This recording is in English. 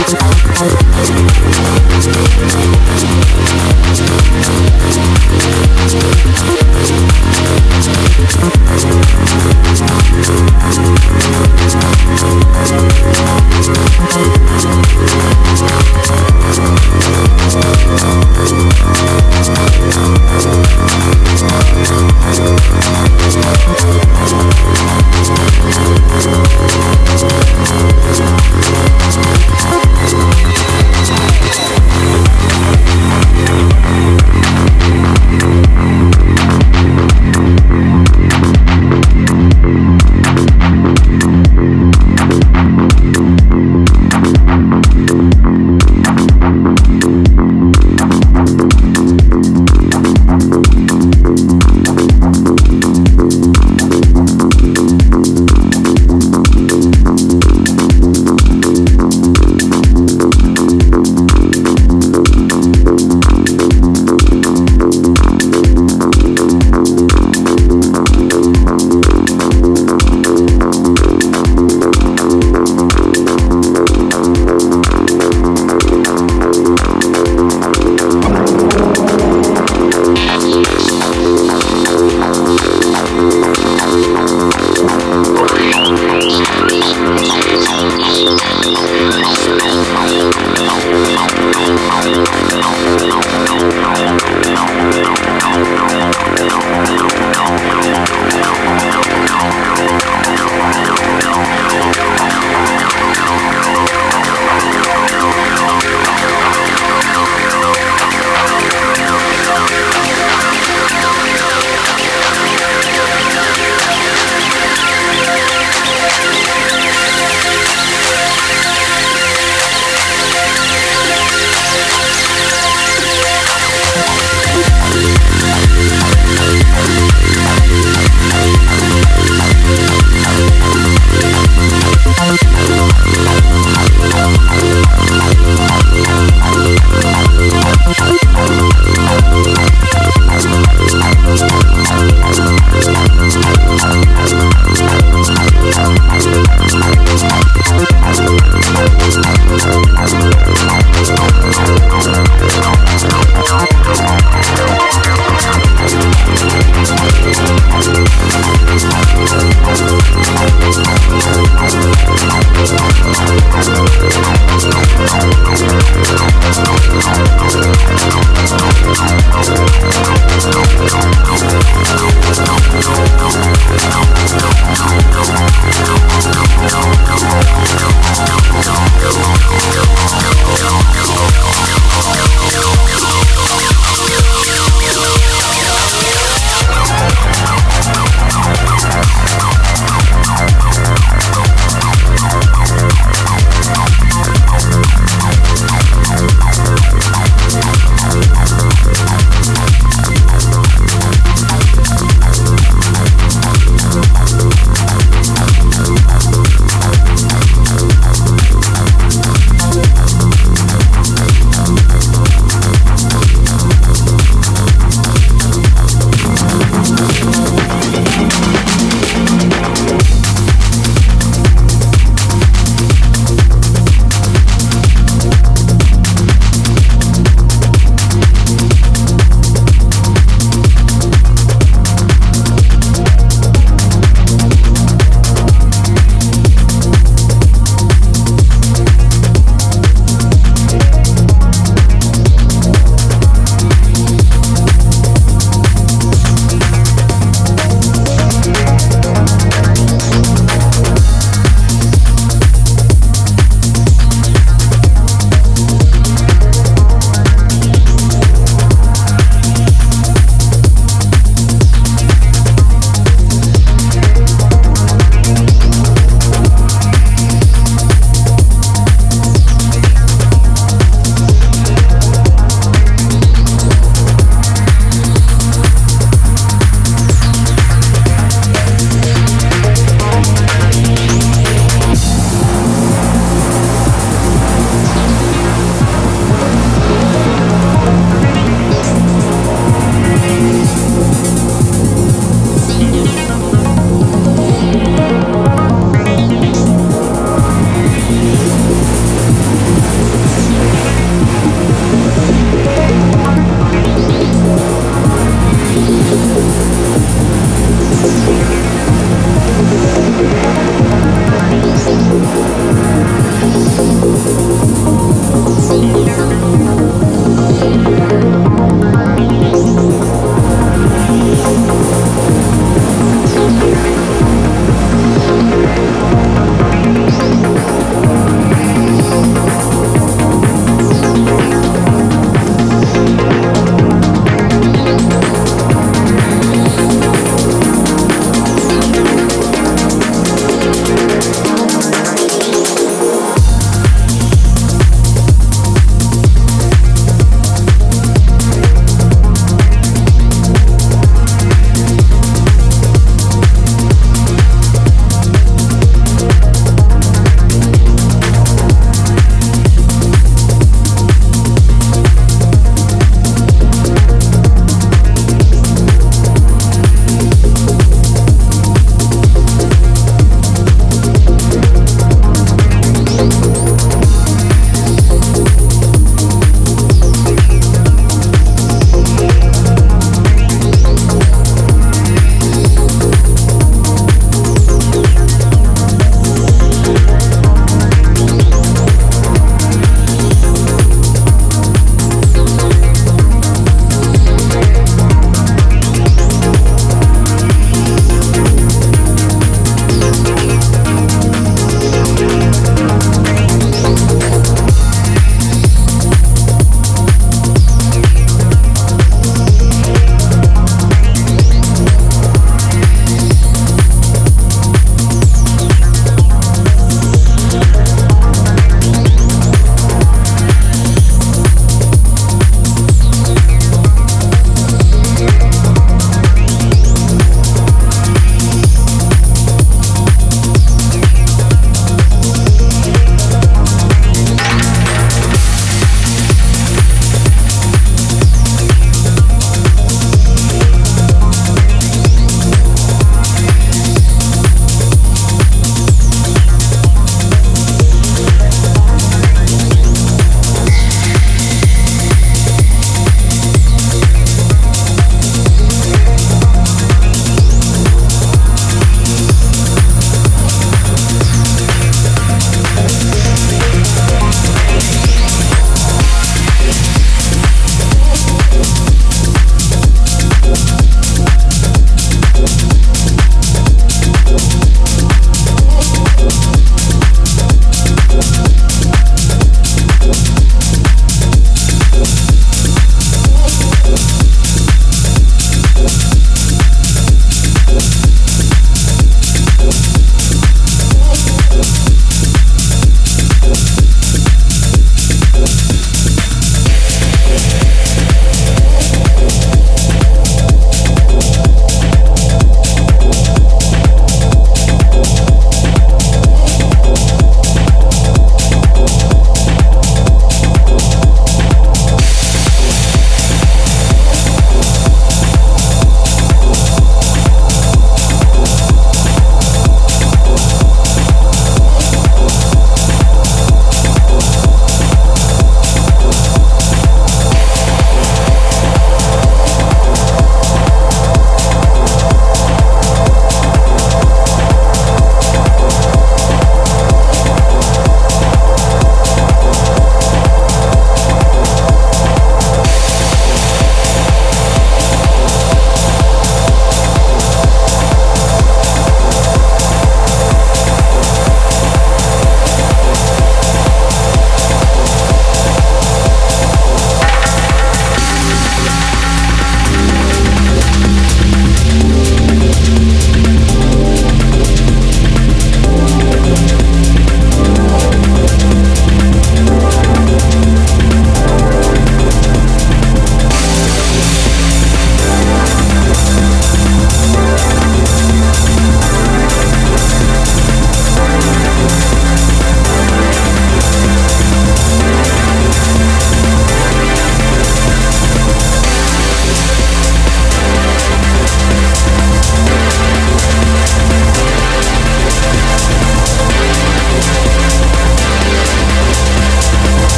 I'm